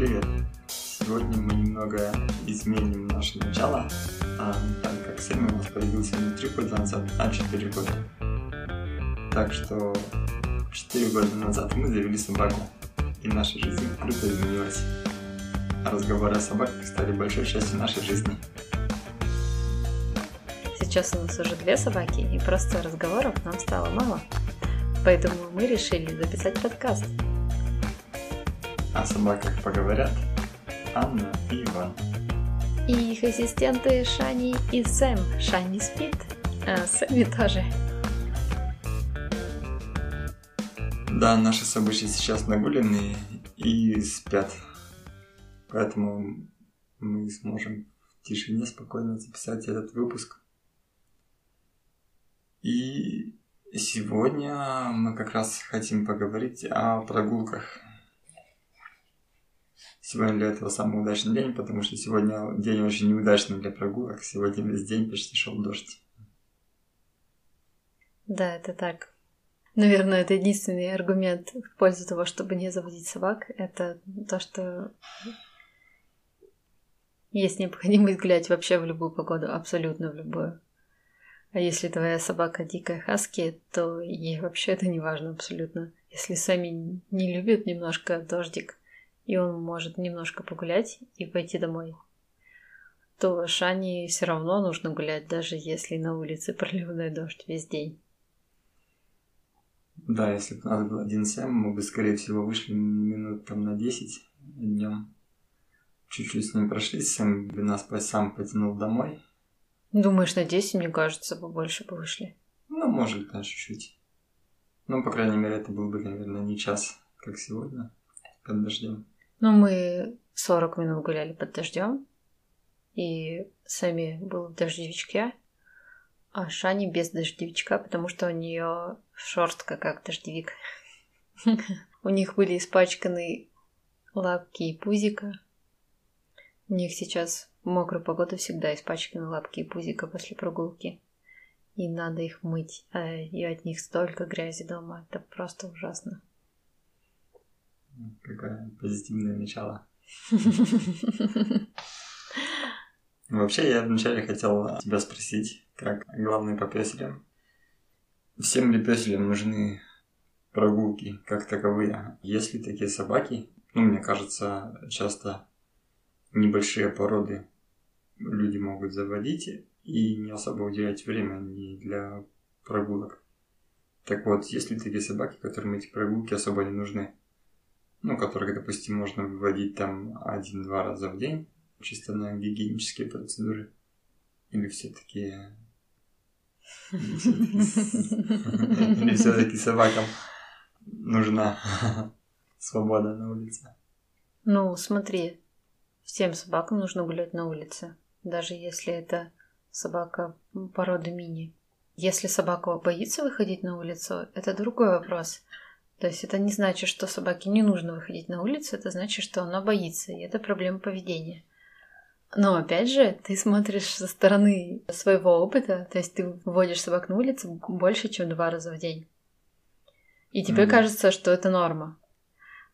привет! Сегодня мы немного изменим наше начало, а, так как Сэм у нас появился не 3 года назад, а 4 года. Так что 4 года назад мы завели собаку, и наша жизнь круто изменилась. А разговоры о собаках стали большой частью нашей жизни. Сейчас у нас уже две собаки, и просто разговоров нам стало мало. Поэтому мы решили записать подкаст. О собаках поговорят Анна и Иван. И их ассистенты Шани и Сэм. Шани спит, а Сэмми тоже. Да, наши собачки сейчас нагуленные и спят. Поэтому мы сможем в тишине спокойно записать этот выпуск. И сегодня мы как раз хотим поговорить о прогулках. Сегодня для этого самый удачный день, потому что сегодня день очень неудачный для прогулок. Сегодня весь день почти шел дождь. Да, это так. Наверное, это единственный аргумент в пользу того, чтобы не заводить собак. Это то, что есть необходимость гулять вообще в любую погоду, абсолютно в любую. А если твоя собака дикая хаски, то ей вообще это не важно абсолютно. Если сами не любят немножко дождик, и он может немножко погулять и пойти домой, то Шане все равно нужно гулять, даже если на улице проливной дождь весь день. Да, если бы у нас был один Сэм, мы бы, скорее всего, вышли минут там на 10 днем. Чуть-чуть с ним прошлись, Сэм бы нас сам потянул домой. Думаешь, на 10, мне кажется, побольше бы вышли? Ну, может, да, чуть-чуть. Ну, по крайней мере, это был бы, наверное, не час, как сегодня, под дождем. Ну, мы 40 минут гуляли под дождем, и Сами был в дождевичке, а Шани без дождевичка, потому что у нее шортка как дождевик. У них были испачканы лапки и пузика. У них сейчас в мокрую погоду всегда испачканы лапки и пузика после прогулки. И надо их мыть, а и от них столько грязи дома. Это просто ужасно. Какое позитивное начало. Вообще, я вначале хотел тебя спросить, как главный по песелям. Всем ли песелям нужны прогулки как таковые? Есть ли такие собаки? Ну, мне кажется, часто небольшие породы люди могут заводить и не особо уделять времени для прогулок. Так вот, есть ли такие собаки, которым эти прогулки особо не нужны? Ну, которых, допустим, можно выводить там один-два раза в день, чисто на гигиенические процедуры, или все-таки или все-таки собакам нужна свобода на улице? Ну, смотри, всем собакам нужно гулять на улице, даже если это собака породы мини. Если собака боится выходить на улицу, это другой вопрос. То есть это не значит, что собаке не нужно выходить на улицу, это значит, что она боится, и это проблема поведения. Но опять же, ты смотришь со стороны своего опыта, то есть ты выводишь собак на улицу больше, чем два раза в день. И тебе mm-hmm. кажется, что это норма.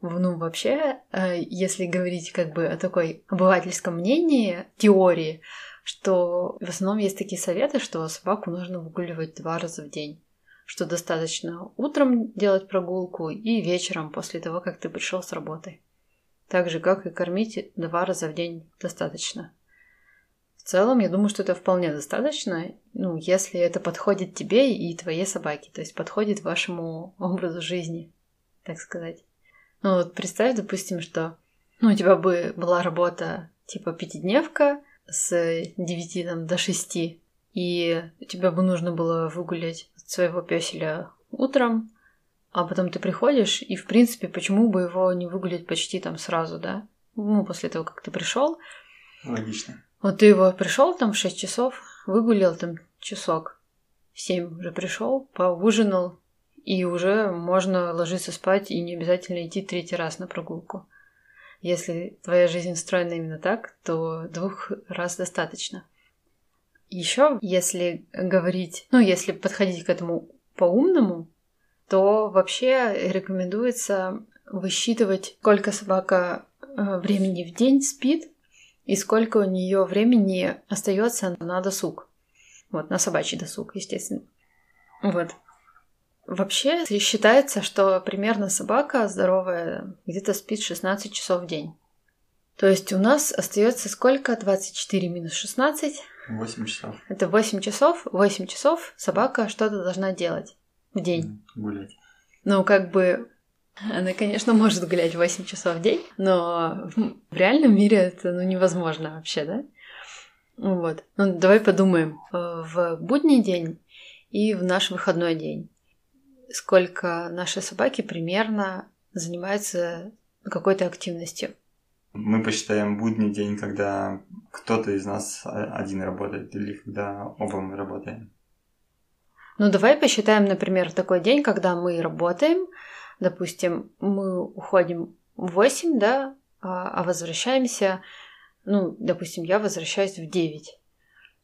Ну, вообще, э, если говорить как бы о такой обывательском мнении, теории, что в основном есть такие советы, что собаку нужно выгуливать два раза в день что достаточно утром делать прогулку и вечером после того, как ты пришел с работы. Так же, как и кормить два раза в день достаточно. В целом, я думаю, что это вполне достаточно, ну, если это подходит тебе и твоей собаке, то есть подходит вашему образу жизни, так сказать. Ну вот представь, допустим, что ну, у тебя бы была работа типа пятидневка с 9 там, до 6, и тебе бы нужно было выгулять своего песеля утром, а потом ты приходишь, и, в принципе, почему бы его не выгулять почти там сразу, да? Ну, после того, как ты пришел. Логично. Вот ты его пришел там в 6 часов, выгулил там часок. В 7 уже пришел, поужинал, и уже можно ложиться спать и не обязательно идти третий раз на прогулку. Если твоя жизнь устроена именно так, то двух раз достаточно. Еще, если говорить, ну, если подходить к этому по-умному, то вообще рекомендуется высчитывать, сколько собака э, времени в день спит и сколько у нее времени остается на досуг. Вот, на собачий досуг, естественно. Вот. Вообще считается, что примерно собака здоровая где-то спит 16 часов в день. То есть у нас остается сколько? 24 минус 16? 8 часов. Это 8 часов. 8 часов собака что-то должна делать в день. Гулять. Ну, как бы она, конечно, может гулять 8 часов в день, но в реальном мире это ну, невозможно вообще, да? Вот. Ну, давай подумаем. В будний день и в наш выходной день. Сколько наши собаки примерно занимаются какой-то активностью. Мы посчитаем будний день, когда кто-то из нас один работает, или когда оба мы работаем. Ну, давай посчитаем, например, такой день, когда мы работаем, допустим, мы уходим в 8, да, а, а возвращаемся, ну, допустим, я возвращаюсь в 9.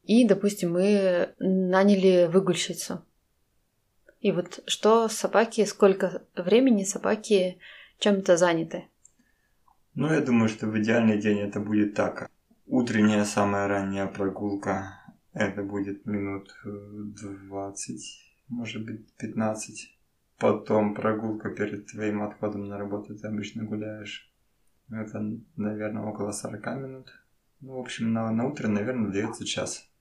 И, допустим, мы наняли выгульщицу. И вот что собаки, сколько времени собаки чем-то заняты? Ну, я думаю, что в идеальный день это будет так. Утренняя самая ранняя прогулка, это будет минут 20, может быть 15. Потом прогулка перед твоим отходом на работу, ты обычно гуляешь. Это, наверное, около 40 минут. Ну, в общем, на, на утро, наверное, дается час.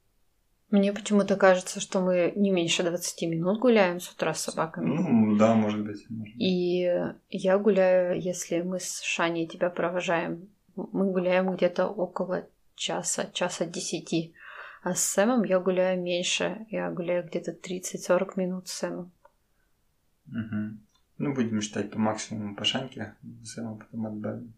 Мне почему-то кажется, что мы не меньше 20 минут гуляем с утра с собаками. Ну, да, может быть. Может. И я гуляю, если мы с Шаней тебя провожаем, мы гуляем где-то около часа, часа десяти. А с Сэмом я гуляю меньше. Я гуляю где-то 30-40 минут с Сэмом. Угу. Ну, будем считать по максимуму по Шаньке. Сэма потом отбавим.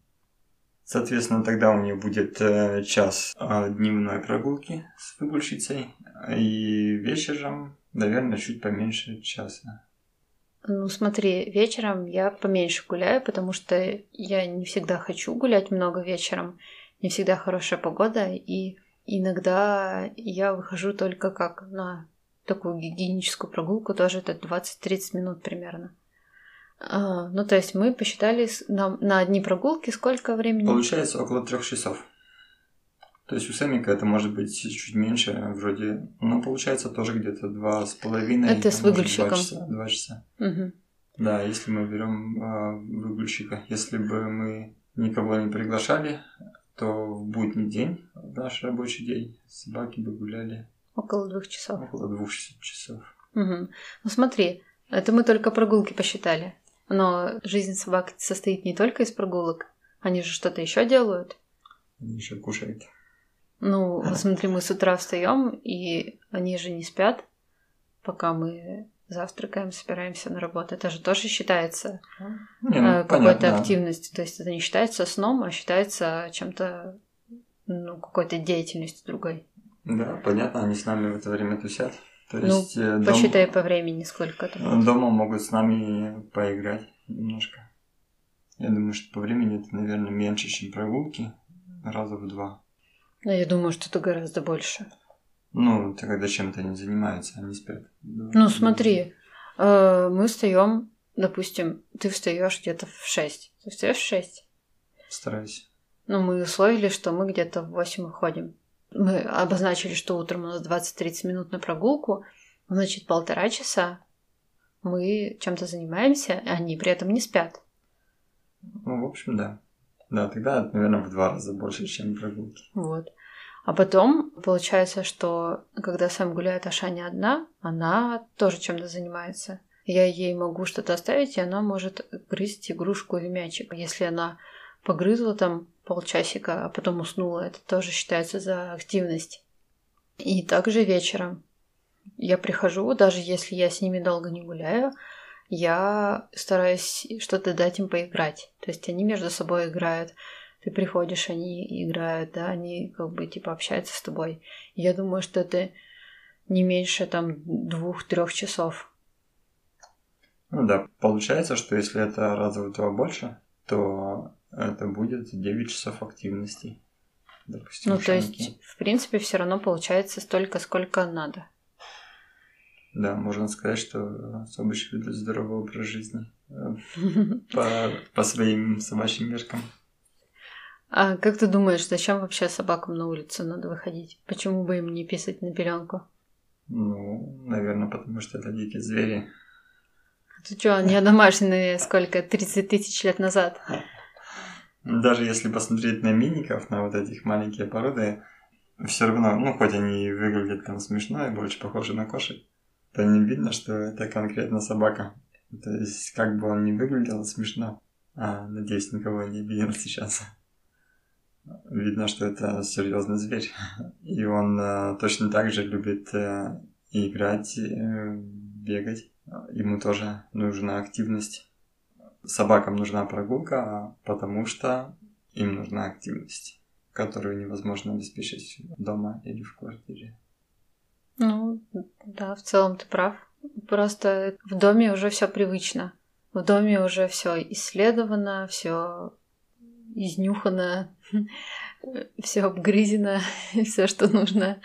Соответственно, тогда у нее будет э, час э, дневной прогулки с выгульщицей, и вечером, наверное, чуть поменьше часа. Ну, смотри, вечером я поменьше гуляю, потому что я не всегда хочу гулять много вечером, не всегда хорошая погода, и иногда я выхожу только как на такую гигиеническую прогулку, тоже это 20-30 минут примерно. А, ну, то есть мы посчитали на, на одни прогулки сколько времени? Получается около трех часов. То есть у Сэмика это может быть чуть меньше, вроде, ну, получается тоже где-то два с половиной. Это с выгульщиком. Два часа. Два часа. Угу. Да, если мы берем э, выгульщика. Если бы мы никого не приглашали, то в будний день, в наш рабочий день, собаки бы гуляли. Около двух часов. Около двух часов. Угу. Ну смотри, это мы только прогулки посчитали. Но жизнь собак состоит не только из прогулок. Они же что-то еще делают. Они еще кушают. Ну, смотри, мы с утра встаем, и они же не спят, пока мы завтракаем, собираемся на работу. Это же тоже считается не, ну, э, какой-то активностью. То есть это не считается сном, а считается чем-то, ну, какой-то деятельностью другой. Да, понятно, они с нами в это время тусят. То ну, есть, э, дом... посчитай по времени, сколько это будет. Дома могут с нами поиграть немножко. Я думаю, что по времени это, наверное, меньше, чем прогулки. Раза в два. Да, я думаю, что это гораздо больше. Ну, это когда чем-то они занимаются, они спят. Ну, смотри, э, мы встаем, допустим, ты встаешь где-то в 6. Ты встаешь в 6? Стараюсь. Ну, мы условили, что мы где-то в 8 уходим мы обозначили, что утром у нас 20-30 минут на прогулку, значит, полтора часа мы чем-то занимаемся, а они при этом не спят. Ну, в общем, да. Да, тогда, наверное, в два раза больше, чем прогулки. Вот. А потом получается, что когда сам гуляет Ашаня одна, она тоже чем-то занимается. Я ей могу что-то оставить, и она может грызть игрушку или мячик. Если она погрызла там полчасика, а потом уснула. Это тоже считается за активность. И также вечером я прихожу, даже если я с ними долго не гуляю, я стараюсь что-то дать им поиграть. То есть они между собой играют. Ты приходишь, они играют, да, они как бы типа общаются с тобой. Я думаю, что это не меньше там двух-трех часов. Ну да, получается, что если это раза в два больше, то это будет 9 часов активности. Допустим, ну, то есть, в принципе, все равно получается столько, сколько надо. Да, можно сказать, что собачки ведут здоровый образ жизни э, по, по своим собачьим меркам. А как ты думаешь, зачем вообще собакам на улицу надо выходить? Почему бы им не писать на пеленку? Ну, наверное, потому что это дикие звери. Ты что, они домашние сколько? 30 тысяч лет назад? Даже если посмотреть на миников, на вот этих маленькие породы, все равно, ну, хоть они выглядят там смешно и больше похожи на кошек, то не видно, что это конкретно собака. То есть, как бы он ни выглядел смешно, а, надеюсь, никого не обидел сейчас. Видно, что это серьезный зверь. И он а, точно так же любит а, играть, а, бегать. Ему тоже нужна активность. Собакам нужна прогулка, потому что им нужна активность, которую невозможно обеспечить дома или в квартире. Ну, да, в целом ты прав. Просто в доме уже все привычно. В доме уже все исследовано, все изнюхано, все обгрызено, все, что нужно.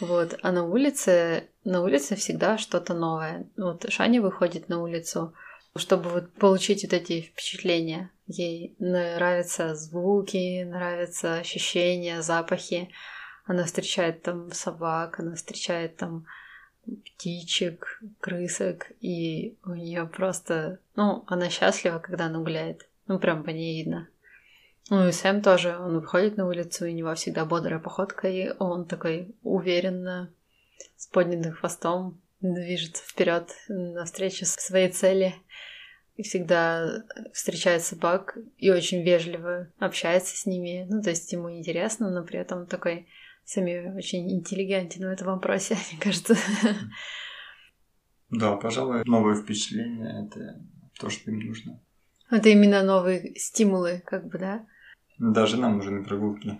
Вот. А на улице, на улице всегда что-то новое. Вот Шаня выходит на улицу, чтобы вот получить вот эти впечатления. Ей нравятся звуки, нравятся ощущения, запахи. Она встречает там собак, она встречает там птичек, крысок, и у нее просто, ну, она счастлива, когда она гуляет. Ну, прям по ней видно. Ну и Сэм тоже, он выходит на улицу, и у него всегда бодрая походка, и он такой уверенно, с поднятым хвостом, движется вперед навстречу своей цели. И всегда встречает собак и очень вежливо общается с ними. Ну, то есть ему интересно, но при этом такой Сами очень интеллигентен в этом вопросе, мне кажется. Да, пожалуй, новые впечатления — это то, что им нужно. Это именно новые стимулы, как бы, да? Даже нам нужны прогулки.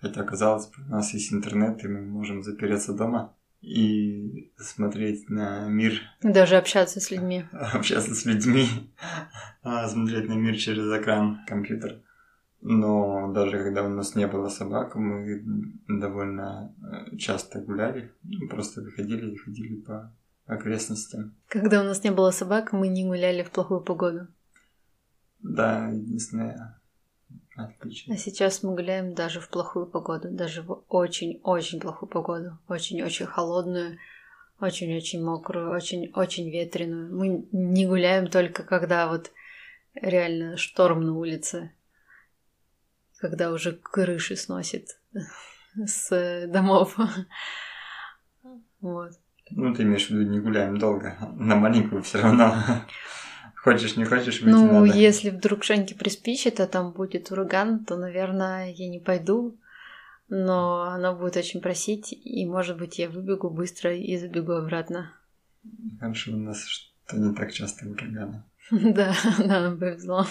Хотя, казалось бы, у нас есть интернет, и мы можем запереться дома и смотреть на мир. Даже общаться с людьми. Общаться с людьми. А, смотреть на мир через экран компьютера. Но даже когда у нас не было собак, мы довольно э, часто гуляли, ну, просто выходили и ходили по окрестностям. Когда у нас не было собак, мы не гуляли в плохую погоду. Да, единственное отличие. А сейчас мы гуляем даже в плохую погоду, даже в очень-очень плохую погоду, очень-очень холодную, очень-очень мокрую, очень-очень ветреную. Мы не гуляем только когда вот реально шторм на улице, когда уже крыши сносит с домов. Вот. Ну, ты имеешь в виду, не гуляем долго. На маленькую все равно. Хочешь, не хочешь, выйти Ну, надо. если вдруг Шаньке приспичит, а там будет ураган, то, наверное, я не пойду. Но она будет очень просить, и, может быть, я выбегу быстро и забегу обратно. Хорошо, у нас что не так часто ураганы. Да, да, нам повезло.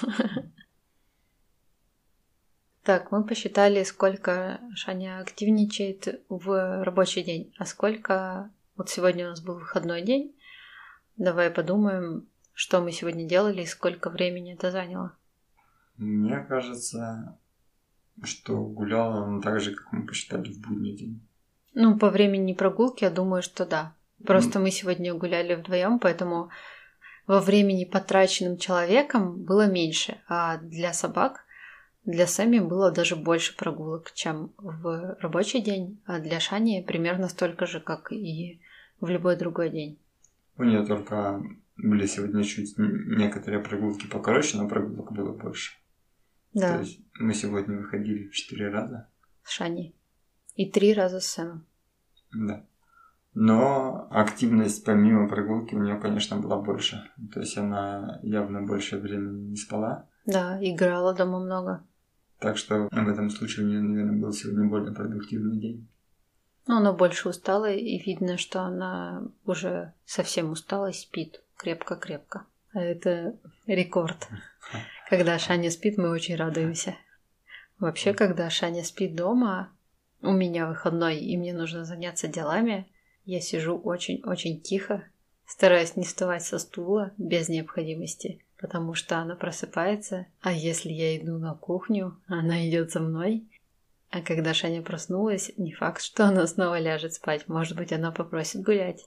Так, мы посчитали, сколько Шаня активничает в рабочий день, а сколько... Вот сегодня у нас был выходной день. Давай подумаем, что мы сегодня делали и сколько времени это заняло. Мне кажется, что гуляла он так же, как мы посчитали в будний день. Ну, по времени прогулки, я думаю, что да. Просто mm. мы сегодня гуляли вдвоем, поэтому во времени потраченным человеком было меньше, а для собак для Сами было даже больше прогулок, чем в рабочий день, а для Шани примерно столько же, как и в любой другой день. У нее только были сегодня чуть некоторые прогулки покороче, но прогулок было больше. Да. То есть мы сегодня выходили четыре раза. С Шани. И три раза с Сэмом. Да. Но активность помимо прогулки у нее, конечно, была больше. То есть она явно больше времени не спала. Да, играла дома много. Так что в этом случае у нее, наверное, был сегодня более продуктивный день. Ну, она больше устала, и видно, что она уже совсем устала и спит крепко-крепко. А это рекорд. Когда Шаня спит, мы очень радуемся. Вообще, когда Шаня спит дома, у меня выходной, и мне нужно заняться делами, я сижу очень-очень тихо, стараюсь не вставать со стула без необходимости потому что она просыпается, а если я иду на кухню, она идет за мной. А когда Шаня проснулась, не факт, что она снова ляжет спать. Может быть, она попросит гулять.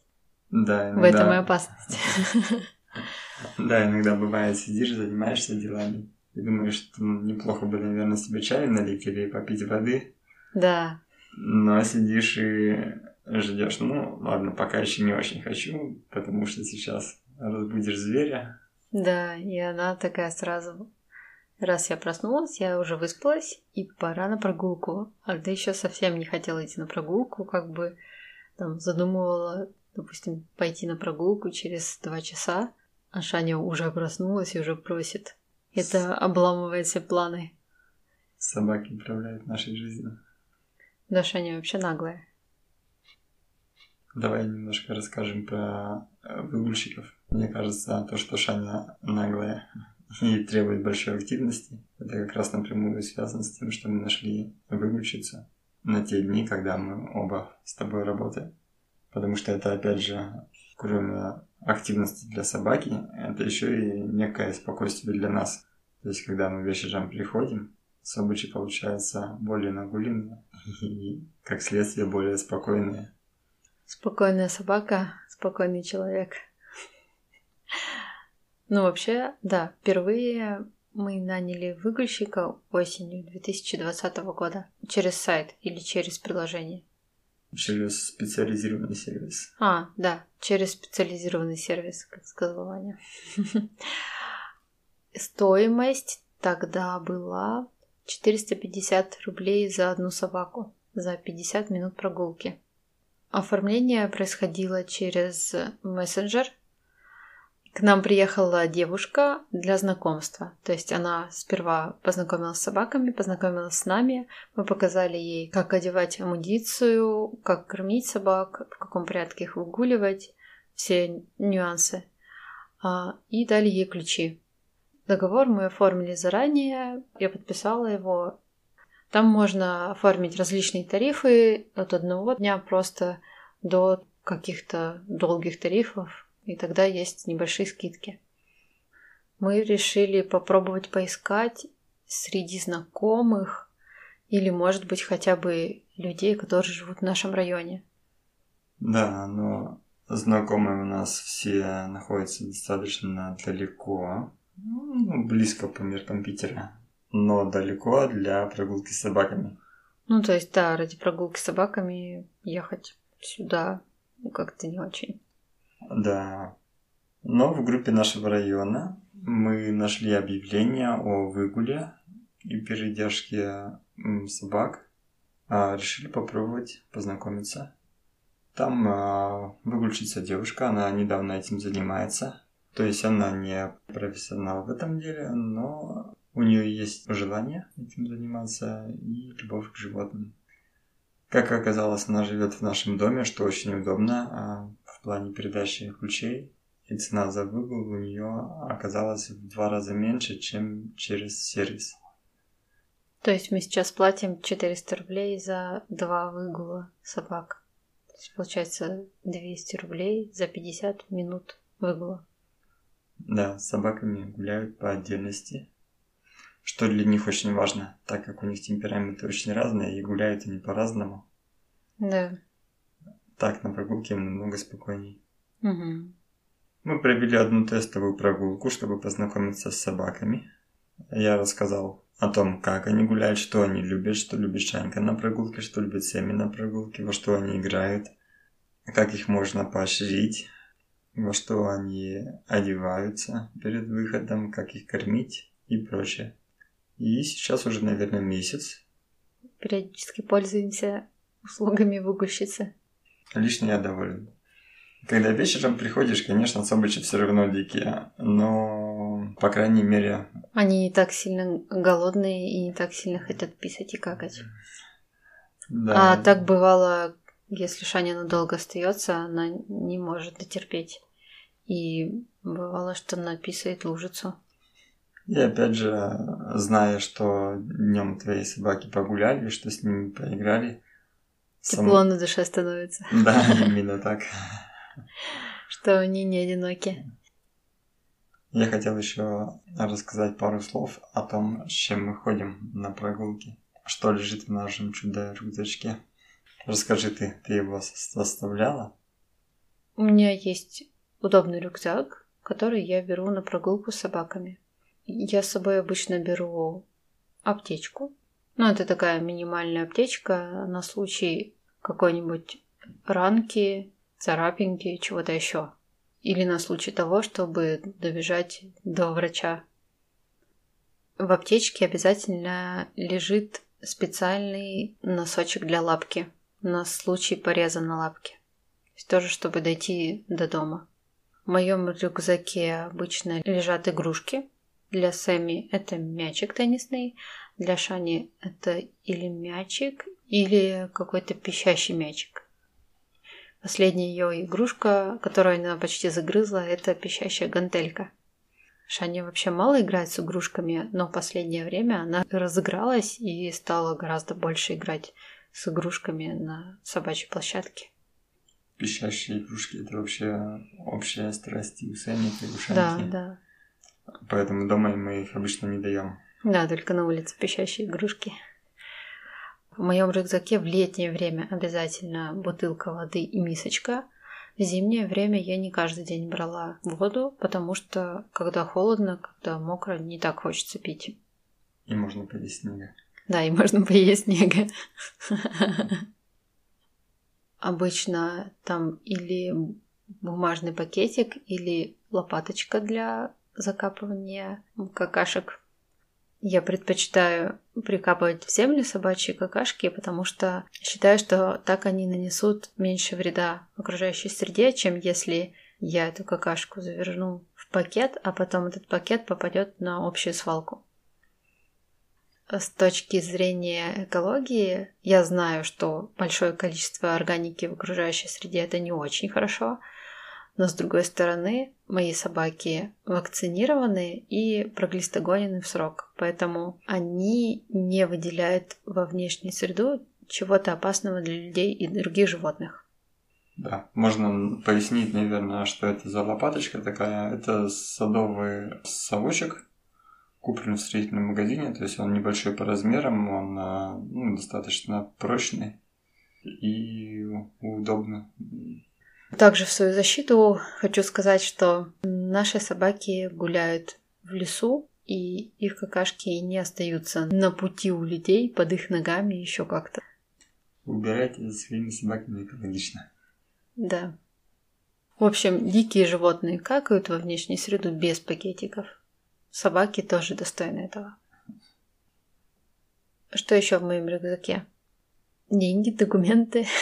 Да, иногда... В этом и опасность. Да, иногда бывает, сидишь, занимаешься делами, И думаешь, что ну, неплохо бы, наверное, себе чай налить или попить воды. Да. Но сидишь и ждешь. Ну, ладно, пока еще не очень хочу, потому что сейчас разбудишь зверя. Да, и она такая сразу Раз я проснулась, я уже выспалась, и пора на прогулку. А когда еще совсем не хотела идти на прогулку, как бы там задумывала, допустим, пойти на прогулку через два часа, а Шаня уже проснулась и уже просит. Это обламывает все планы. Собаки управляют нашей жизнью. Да, Шаня вообще наглая. Давай немножко расскажем про э, выгульщиков. Мне кажется, то, что Шаня наглая, и требует большой активности. Это как раз напрямую связано с тем, что мы нашли выключиться на те дни, когда мы оба с тобой работаем. Потому что это, опять же, кроме активности для собаки, это еще и некое спокойствие для нас. То есть, когда мы вечером приходим, собачи получается более нагуленные и, как следствие, более спокойные. Спокойная собака, спокойный человек. Ну, вообще, да, впервые мы наняли выгульщика осенью 2020 года через сайт или через приложение. Через специализированный сервис. А, да, через специализированный сервис, как сказала Ваня. Стоимость тогда была 450 рублей за одну собаку за 50 минут прогулки. Оформление происходило через мессенджер к нам приехала девушка для знакомства. То есть она сперва познакомилась с собаками, познакомилась с нами. Мы показали ей, как одевать амуницию, как кормить собак, в каком порядке их выгуливать, все нюансы. А, и дали ей ключи. Договор мы оформили заранее, я подписала его. Там можно оформить различные тарифы от одного дня просто до каких-то долгих тарифов, и тогда есть небольшие скидки. Мы решили попробовать поискать среди знакомых или, может быть, хотя бы людей, которые живут в нашем районе. Да, но знакомые у нас все находятся достаточно далеко, ну, близко по меркам Питера, но далеко для прогулки с собаками. Ну, то есть, да, ради прогулки с собаками ехать сюда ну, как-то не очень. Да. Но в группе нашего района мы нашли объявление о выгуле и передержке собак. А, решили попробовать познакомиться. Там а, выгульщица девушка, она недавно этим занимается. То есть она не профессионал в этом деле, но у нее есть желание этим заниматься и любовь к животным. Как оказалось, она живет в нашем доме, что очень удобно а, в плане передачи ключей. И цена за выгул у нее оказалась в два раза меньше, чем через сервис. То есть мы сейчас платим 400 рублей за два выгула собак. То есть получается 200 рублей за 50 минут выгула. Да, с собаками гуляют по отдельности, что для них очень важно, так как у них темпераменты очень разные и гуляют они по-разному. Да. Так на прогулке намного спокойней. Угу. Мы провели одну тестовую прогулку, чтобы познакомиться с собаками. Я рассказал о том, как они гуляют, что они любят, что любит Шанька на прогулке, что любит Семи на прогулке, во что они играют, как их можно поощрить, во что они одеваются перед выходом, как их кормить и прочее. И сейчас уже, наверное, месяц. Периодически пользуемся услугами выгульщицы. Лично я доволен. Когда вечером приходишь, конечно, собачи все равно дикие, но, по крайней мере... Они не так сильно голодные и не так сильно хотят писать и какать. Да. А так бывало, если Шаня надолго остается, она не может дотерпеть. И бывало, что она писает лужицу. И опять же, зная, что днем твои собаки погуляли, что с ними поиграли. Тепло сам... на душе становится. Да, именно так. Что они не одиноки. Я хотел еще рассказать пару слов о том, с чем мы ходим на прогулки. Что лежит в нашем чудо-рюкзачке. Расскажи ты, ты его составляла? У меня есть удобный рюкзак, который я беру на прогулку с собаками. Я с собой обычно беру аптечку. Ну, это такая минимальная аптечка на случай какой-нибудь ранки, царапинки, чего-то еще. Или на случай того, чтобы добежать до врача. В аптечке обязательно лежит специальный носочек для лапки на случай пореза на лапке. То есть тоже, чтобы дойти до дома. В моем рюкзаке обычно лежат игрушки. Для Сэмми это мячик теннисный, для Шани это или мячик, или какой-то пищащий мячик. Последняя ее игрушка, которую она почти загрызла, это пищащая гантелька. Шаня вообще мало играет с игрушками, но в последнее время она разыгралась и стала гораздо больше играть с игрушками на собачьей площадке. Пищащие игрушки это вообще общая страсть и у Сэми, и у Шанти. Да, да. Поэтому дома мы их обычно не даем. Да, только на улице пищащие игрушки. В моем рюкзаке в летнее время обязательно бутылка воды и мисочка. В зимнее время я не каждый день брала воду, потому что когда холодно, когда мокро, не так хочется пить. И можно поесть снега. Да, и можно поесть снега. Обычно там или бумажный пакетик, или лопаточка для закапывания какашек я предпочитаю прикапывать в землю собачьи какашки, потому что считаю, что так они нанесут меньше вреда окружающей среде, чем если я эту какашку заверну в пакет, а потом этот пакет попадет на общую свалку. С точки зрения экологии, я знаю, что большое количество органики в окружающей среде это не очень хорошо, но с другой стороны, мои собаки вакцинированы и проглистогонены в срок, поэтому они не выделяют во внешнюю среду чего-то опасного для людей и других животных. Да, можно пояснить, наверное, что это за лопаточка такая. Это садовый совочек, куплен в строительном магазине, то есть он небольшой по размерам, он а, ну, достаточно прочный и удобно также в свою защиту хочу сказать, что наши собаки гуляют в лесу, и их какашки не остаются на пути у людей, под их ногами, еще как-то. Убирайте за своими собаками экологично. Да. В общем, дикие животные какают во внешнюю среду без пакетиков. Собаки тоже достойны этого. Что еще в моем рюкзаке? Деньги, документы.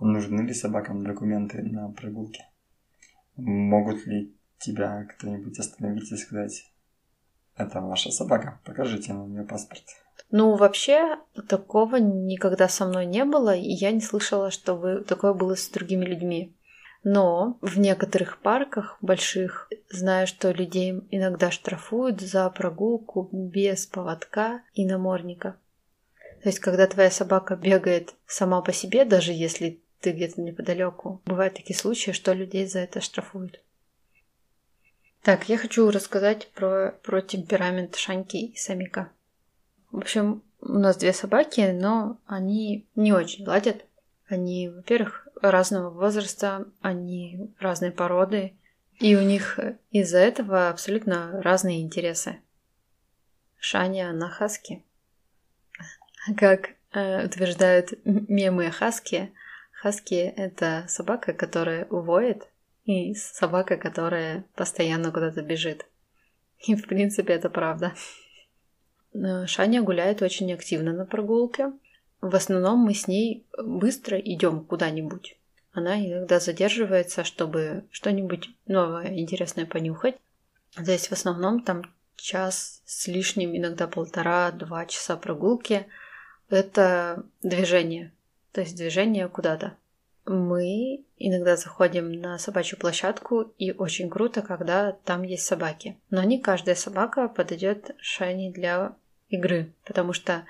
Нужны ли собакам документы на прогулке? Могут ли тебя кто-нибудь остановить и сказать, это ваша собака, покажите на нее паспорт? Ну, вообще, такого никогда со мной не было, и я не слышала, что вы... такое было с другими людьми. Но в некоторых парках больших знаю, что людей иногда штрафуют за прогулку без поводка и намордника. То есть, когда твоя собака бегает сама по себе, даже если ты где-то неподалеку. Бывают такие случаи, что людей за это штрафуют. Так, я хочу рассказать про, про темперамент Шаньки и Самика. В общем, у нас две собаки, но они не очень ладят. Они, во-первых, разного возраста, они разной породы, и у них из-за этого абсолютно разные интересы. Шаня на хаски. Как э, утверждают мемы о хаске, Хаски — это собака, которая воет, и собака, которая постоянно куда-то бежит. И, в принципе, это правда. Шаня гуляет очень активно на прогулке. В основном мы с ней быстро идем куда-нибудь. Она иногда задерживается, чтобы что-нибудь новое, интересное понюхать. То есть в основном там час с лишним, иногда полтора-два часа прогулки. Это движение, то есть движение куда-то. Мы иногда заходим на собачью площадку, и очень круто, когда там есть собаки. Но не каждая собака подойдет Шайни для игры, потому что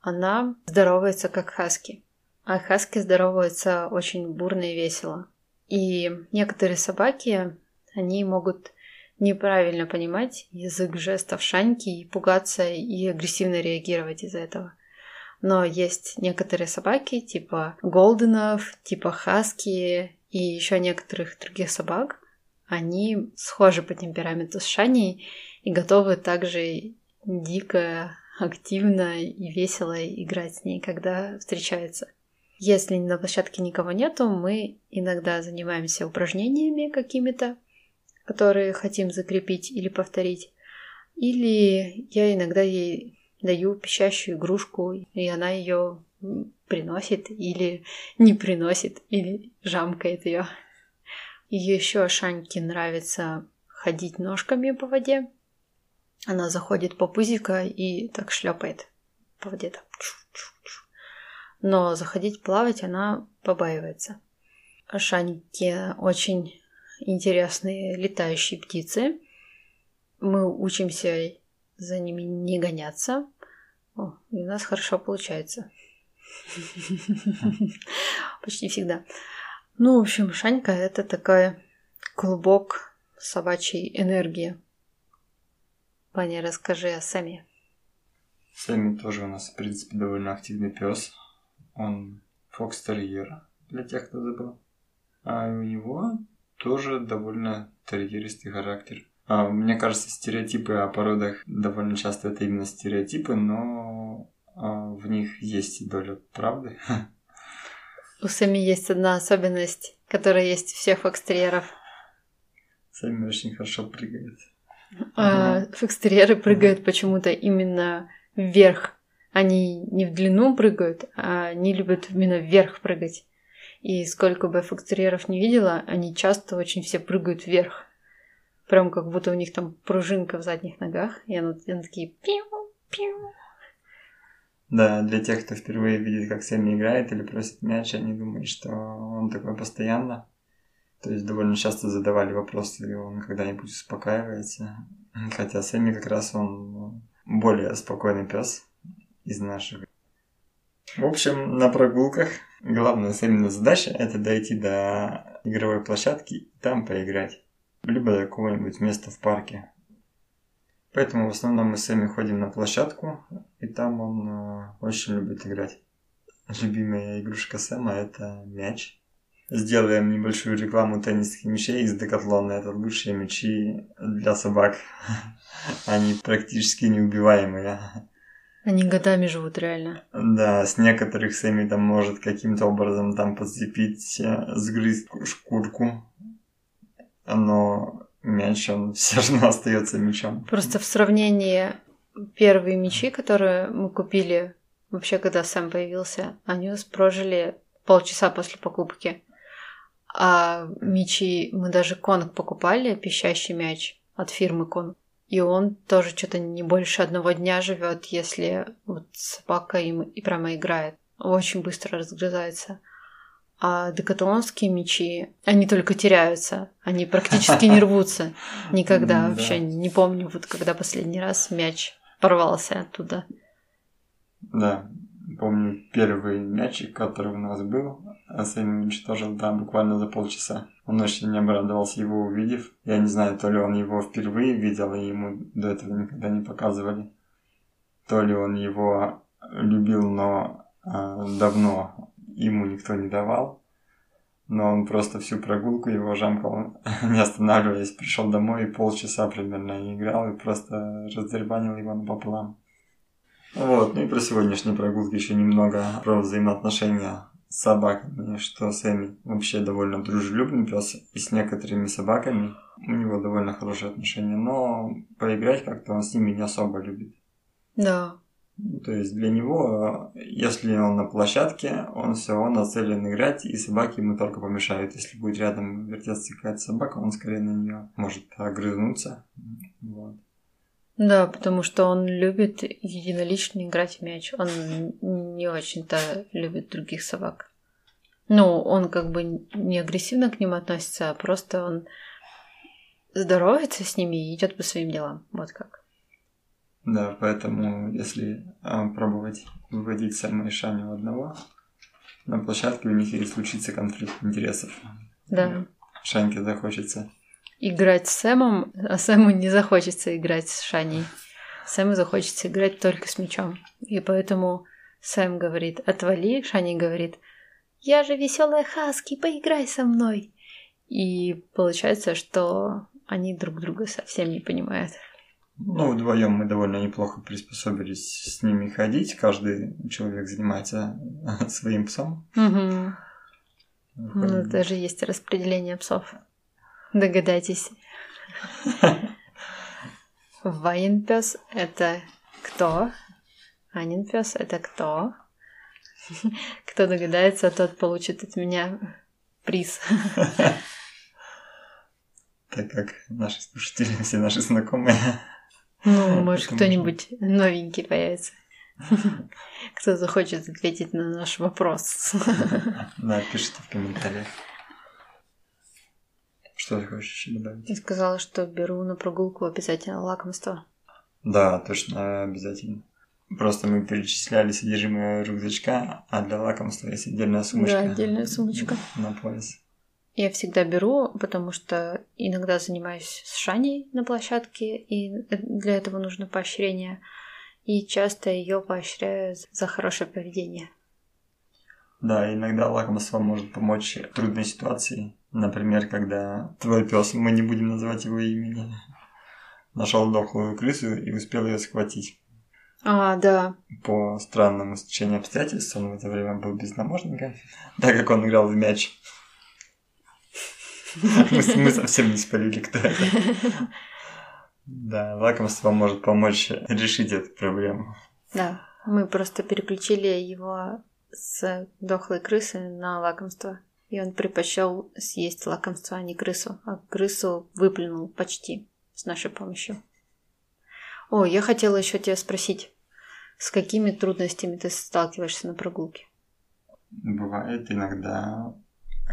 она здоровается как хаски. А хаски здороваются очень бурно и весело. И некоторые собаки, они могут неправильно понимать язык жестов Шаньки и пугаться и агрессивно реагировать из-за этого – но есть некоторые собаки, типа голденов, типа хаски и еще некоторых других собак, они схожи по темпераменту с Шаней и готовы также дико, активно и весело играть с ней, когда встречаются. Если на площадке никого нету, мы иногда занимаемся упражнениями какими-то, которые хотим закрепить или повторить. Или я иногда ей даю пищащую игрушку, и она ее приносит или не приносит, или жамкает ее. Еще Шаньке нравится ходить ножками по воде. Она заходит по пузика и так шлепает по воде. Так. Но заходить плавать она побаивается. Шаньке очень интересные летающие птицы. Мы учимся за ними не гоняться. О, и у нас хорошо получается. Почти всегда. Ну, в общем, Шанька это такая клубок собачьей энергии. Паня, расскажи о Сэме. Сэмми тоже у нас, в принципе, довольно активный пес. Он фокс-терьер, для тех, кто забыл. А у него тоже довольно терьеристый характер. А, мне кажется, стереотипы о породах довольно часто это именно стереотипы, но а, в них есть доля правды. У Сами есть одна особенность, которая есть у всех фокстерьеров. Сами очень хорошо прыгает. А, ага. Фокстерьеры прыгают ага. почему-то именно вверх. Они не в длину прыгают, а они любят именно вверх прыгать. И сколько бы фокстерьеров не видела, они часто очень все прыгают вверх. Прям как будто у них там пружинка в задних ногах, и они, они такие пиу, пиу. Да, для тех, кто впервые видит, как Сэмми играет или просит мяч, они думают, что он такой постоянно. То есть довольно часто задавали вопросы, и он когда-нибудь успокаивается. Хотя Сэмми как раз он ну, более спокойный пес из наших. В общем, на прогулках главная Сэммина задача – это дойти до игровой площадки и там поиграть. Либо до какого-нибудь места в парке. Поэтому в основном мы с Эми ходим на площадку, и там он э, очень любит играть. Любимая игрушка Сэма – это мяч. Сделаем небольшую рекламу теннисных мячей из Декатлона. Это лучшие мячи для собак. Они практически неубиваемые. Они годами живут реально. Да, с некоторых Сэмми там может каким-то образом там подцепить, э, сгрызть шкурку. Но мяч, он все равно остается мячом. Просто в сравнении первые мячи, которые мы купили, вообще, когда сам появился, они у прожили полчаса после покупки. А мячи мы даже конг покупали, пищащий мяч от фирмы Конг. И он тоже что-то не больше одного дня живет, если вот собака им и прямо играет. Очень быстро разгрызается. А декатлонские мечи, они только теряются, они практически не рвутся никогда. Вообще не помню, вот когда последний раз мяч порвался оттуда. Да, помню первый мячик, который у нас был, а Сэм уничтожил, да, буквально за полчаса. Он очень не обрадовался его увидев. Я не знаю, то ли он его впервые видел, и ему до этого никогда не показывали, то ли он его любил, но э, давно ему никто не давал. Но он просто всю прогулку его жамкал, не останавливаясь, пришел домой и полчаса примерно играл и просто раздербанил его напополам. Вот, ну и про сегодняшние прогулки еще немного про взаимоотношения с собаками, что Сэмми вообще довольно дружелюбный пес, и с некоторыми собаками у него довольно хорошие отношения, но поиграть как-то он с ними не особо любит. Да, то есть для него, если он на площадке, он все, он нацелен играть, и собаки ему только помешают. Если будет рядом вертеться какая-то собака, он скорее на нее может огрызнуться. Вот. Да, потому что он любит единолично играть в мяч. Он не очень-то любит других собак. Ну, он как бы не агрессивно к ним относится, а просто он здоровается с ними и идет по своим делам. Вот как. Да, поэтому если а, пробовать выводить Сэма и Шаню одного, на площадке у них и случится конфликт интересов. Да. Шаньке захочется играть с Сэмом, а Сэму не захочется играть с Шаней. Сэму захочется играть только с мячом. И поэтому Сэм говорит «отвали», Шани говорит «я же веселая Хаски, поиграй со мной». И получается, что они друг друга совсем не понимают. Ну, вдвоем мы довольно неплохо приспособились с ними ходить. Каждый человек занимается своим псом. Угу. Ну, даже есть распределение псов. Догадайтесь. Вайн пес это кто? Анин пес это кто? Кто догадается, тот получит от меня приз. Так как наши слушатели все наши знакомые. Ну, может, кто-нибудь новенький появится. Кто захочет ответить на наш вопрос. Да, пишите в комментариях. Что ты хочешь еще добавить? Я сказала, что беру на прогулку обязательно лакомство. Да, точно, обязательно. Просто мы перечисляли содержимое рюкзачка, а для лакомства есть отдельная сумочка. Да, отдельная сумочка. На пояс. Я всегда беру, потому что иногда занимаюсь с Шаней на площадке, и для этого нужно поощрение. И часто ее поощряю за хорошее поведение. Да, иногда лакомство может помочь в трудной ситуации. Например, когда твой пес, мы не будем называть его имени, нашел дохлую крысу и успел ее схватить. А, да. По странному стечению обстоятельств он в это время был без намордника, так как он играл в мяч. Мы совсем не спалили, кто это. Да, лакомство может помочь решить эту проблему. Да, мы просто переключили его с дохлой крысы на лакомство. И он предпочел съесть лакомство, а не крысу. А крысу выплюнул почти с нашей помощью. О, я хотела еще тебя спросить, с какими трудностями ты сталкиваешься на прогулке? Бывает иногда,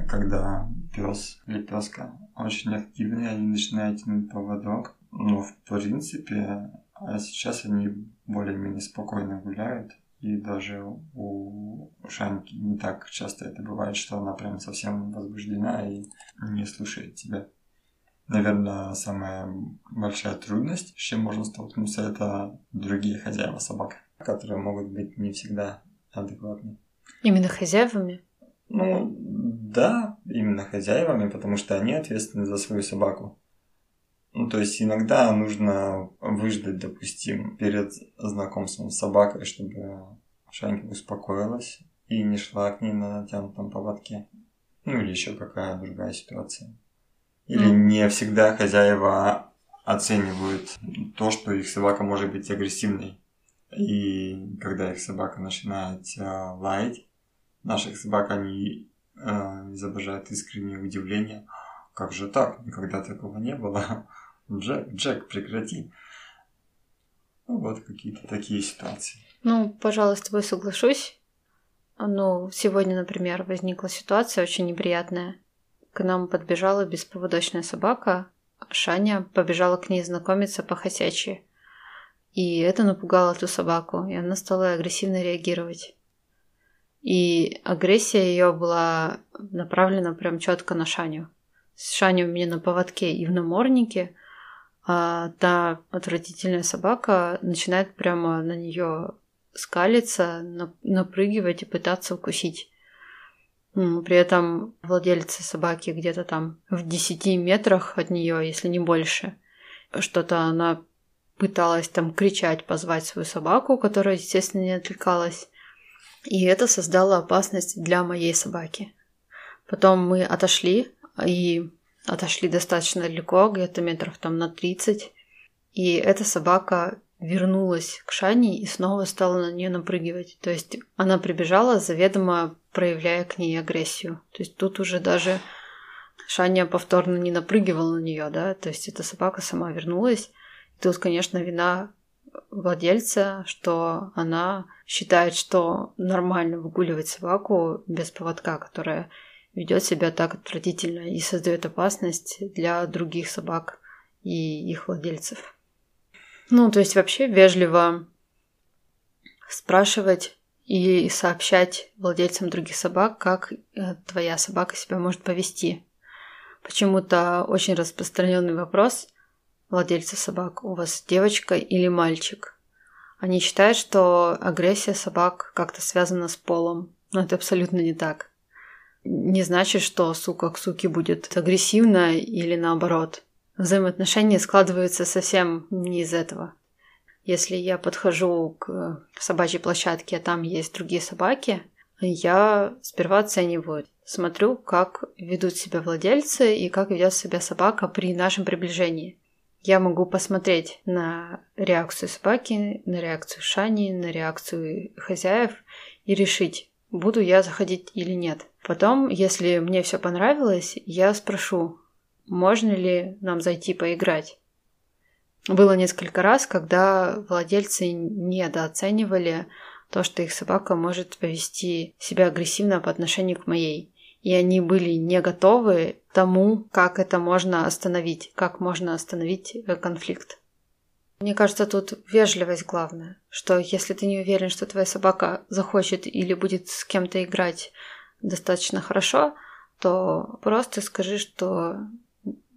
когда пес или песка очень активные, они начинают тянуть поводок. Но в принципе, а сейчас они более-менее спокойно гуляют. И даже у Шаньки не так часто это бывает, что она прям совсем возбуждена и не слушает тебя. Наверное, самая большая трудность, с чем можно столкнуться, это другие хозяева собак, которые могут быть не всегда адекватны. Именно хозяевами? Ну, да, именно хозяевами, потому что они ответственны за свою собаку. Ну, то есть иногда нужно выждать, допустим, перед знакомством с собакой, чтобы Шанька успокоилась и не шла к ней на натянутом поводке. Ну, или еще какая другая ситуация. Или mm. не всегда хозяева оценивают то, что их собака может быть агрессивной. И когда их собака начинает э, лаять, наших собак они э, изображают искреннее удивление. Как же так? Никогда такого не было. Джек, Джек, прекрати. Ну, вот какие-то такие ситуации. Ну, пожалуй, с тобой соглашусь. Ну, сегодня, например, возникла ситуация очень неприятная. К нам подбежала бесповодочная собака, Шаня побежала к ней знакомиться по хосячи. И это напугало ту собаку, и она стала агрессивно реагировать. И агрессия ее была направлена прям четко на Шаню. Шаня у меня на поводке и в наморднике, а та отвратительная собака начинает прямо на нее скалиться, напрыгивать и пытаться укусить. При этом владелица собаки где-то там в 10 метрах от нее, если не больше. Что-то она пыталась там кричать, позвать свою собаку, которая, естественно, не отвлекалась. И это создало опасность для моей собаки. Потом мы отошли, и отошли достаточно далеко, где-то метров там на 30. И эта собака вернулась к Шане и снова стала на нее напрыгивать. То есть она прибежала, заведомо проявляя к ней агрессию. То есть тут уже даже Шаня повторно не напрыгивала на нее, да, то есть эта собака сама вернулась. И тут, конечно, вина владельца, что она считает, что нормально выгуливать собаку без поводка, которая ведет себя так отвратительно и создает опасность для других собак и их владельцев. Ну, то есть вообще вежливо спрашивать и сообщать владельцам других собак, как э, твоя собака себя может повести. Почему-то очень распространенный вопрос владельца собак. У вас девочка или мальчик? Они считают, что агрессия собак как-то связана с полом. Но это абсолютно не так. не значит, что сука к суке будет агрессивно или наоборот. Взаимоотношения складываются совсем не из этого. Если я подхожу к собачьей площадке, а там есть другие собаки, я сперва оцениваю, смотрю, как ведут себя владельцы и как ведет себя собака при нашем приближении. Я могу посмотреть на реакцию собаки, на реакцию Шани, на реакцию хозяев и решить, буду я заходить или нет. Потом, если мне все понравилось, я спрошу, можно ли нам зайти поиграть. Было несколько раз, когда владельцы недооценивали то, что их собака может повести себя агрессивно по отношению к моей. И они были не готовы к тому, как это можно остановить, как можно остановить э, конфликт. Мне кажется, тут вежливость главная, что если ты не уверен, что твоя собака захочет или будет с кем-то играть достаточно хорошо, то просто скажи, что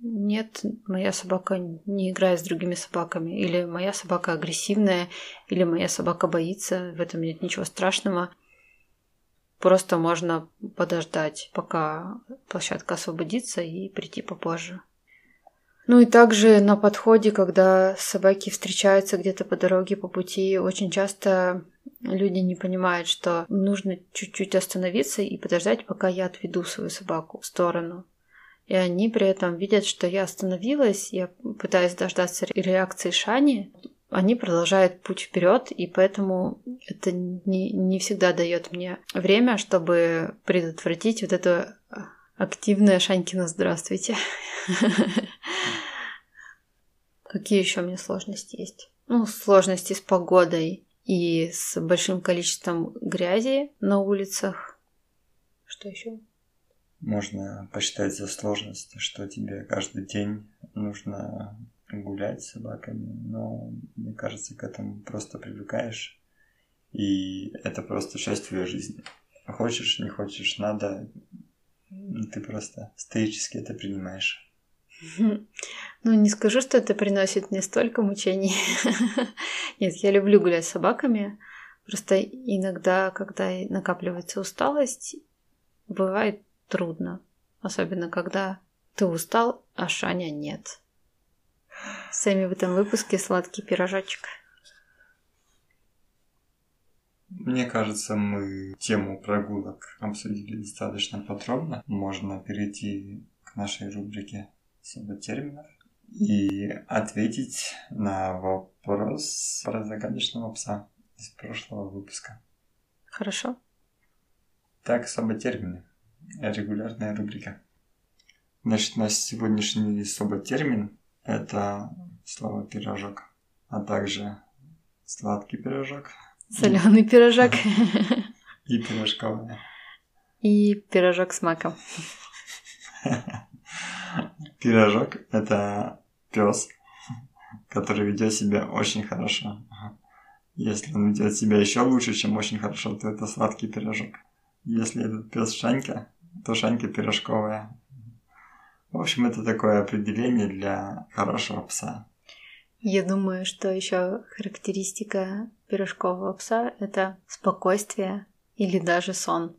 нет, моя собака не играет с другими собаками. Или моя собака агрессивная, или моя собака боится. В этом нет ничего страшного. Просто можно подождать, пока площадка освободится, и прийти попозже. Ну и также на подходе, когда собаки встречаются где-то по дороге, по пути, очень часто люди не понимают, что нужно чуть-чуть остановиться и подождать, пока я отведу свою собаку в сторону. И они при этом видят, что я остановилась, я пытаюсь дождаться реакции Шани. Они продолжают путь вперед, и поэтому это не, не всегда дает мне время, чтобы предотвратить вот это активное Шанькино «Здравствуйте». Какие еще у меня сложности есть? Ну, сложности с погодой и с большим количеством грязи на улицах. Что еще? Можно посчитать за сложность, что тебе каждый день нужно гулять с собаками, но мне кажется, к этому просто привыкаешь, и это просто часть твоей жизни. Хочешь, не хочешь, надо, ты просто стоически это принимаешь. Ну, не скажу, что это приносит мне столько мучений. Нет, я люблю гулять с собаками. Просто иногда, когда накапливается усталость, бывает трудно. Особенно, когда ты устал, а Шаня нет. Сами в этом выпуске сладкий пирожочек. Мне кажется, мы тему прогулок обсудили достаточно подробно. Можно перейти к нашей рубрике «Сила терминов» и ответить на вопрос про загадочного пса из прошлого выпуска. Хорошо. Так, термины регулярная рубрика. Значит, наш сегодняшний термин – это слово «пирожок», а также сладкий пирожок. Соленый пирожок. И пирожковый. И пирожок с маком. Пирожок – это пес, который ведет себя очень хорошо. Если он ведет себя еще лучше, чем очень хорошо, то это сладкий пирожок. Если этот пес Шанька, тушенька пирожковая. В общем, это такое определение для хорошего пса. Я думаю, что еще характеристика пирожкового пса – это спокойствие или даже сон.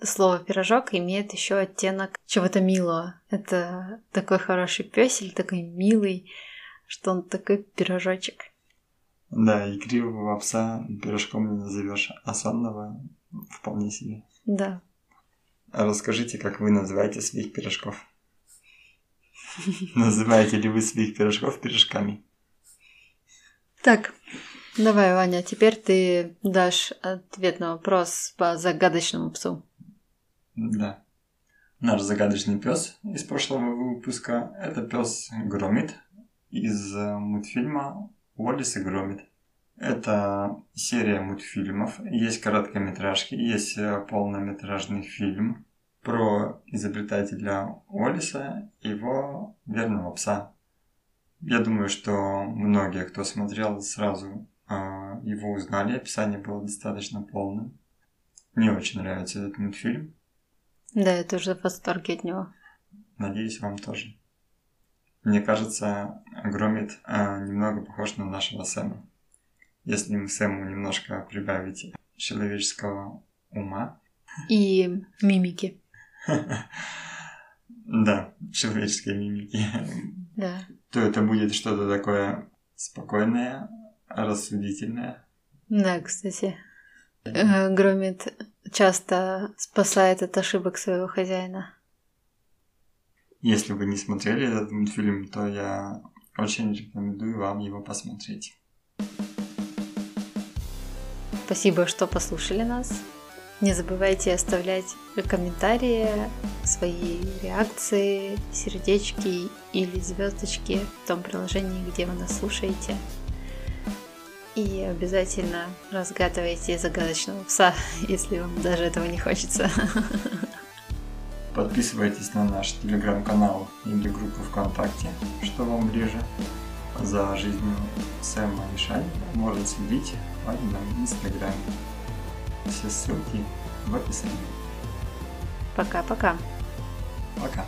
Слово пирожок имеет еще оттенок чего-то милого. Это такой хороший песель, такой милый, что он такой пирожочек. Да, игривого пса пирожком не назовешь, а сонного вполне себе. Да. А расскажите, как вы называете своих пирожков? Называете ли вы своих пирожков пирожками? Так, давай, Ваня, теперь ты дашь ответ на вопрос по загадочному псу. Да. Наш загадочный пес из прошлого выпуска – это пес Громит из э, мультфильма «Уоллес и Громит». Это серия мультфильмов. Есть короткометражки, есть э, полнометражный фильм про изобретателя Олиса и его верного пса. Я думаю, что многие, кто смотрел, сразу э, его узнали. Описание было достаточно полным. Мне очень нравится этот мультфильм. Да, я тоже в восторге от него. Надеюсь, вам тоже. Мне кажется, Громит э, немного похож на нашего Сэма если мы Сэму немножко прибавить человеческого ума. И мимики. Да, человеческой мимики. Да. То это будет что-то такое спокойное, рассудительное. Да, кстати. Э, Громит часто спасает от ошибок своего хозяина. Если вы не смотрели этот мультфильм, то я очень рекомендую вам его посмотреть. Спасибо, что послушали нас. Не забывайте оставлять комментарии, свои реакции, сердечки или звездочки в том приложении, где вы нас слушаете. И обязательно разгадывайте загадочного пса, если вам даже этого не хочется. Подписывайтесь на наш телеграм-канал или группу ВКонтакте, что вам ближе. За жизнью Сэма и Шани можно следить в моем инстаграме. Все ссылки в описании. Пока-пока. Пока.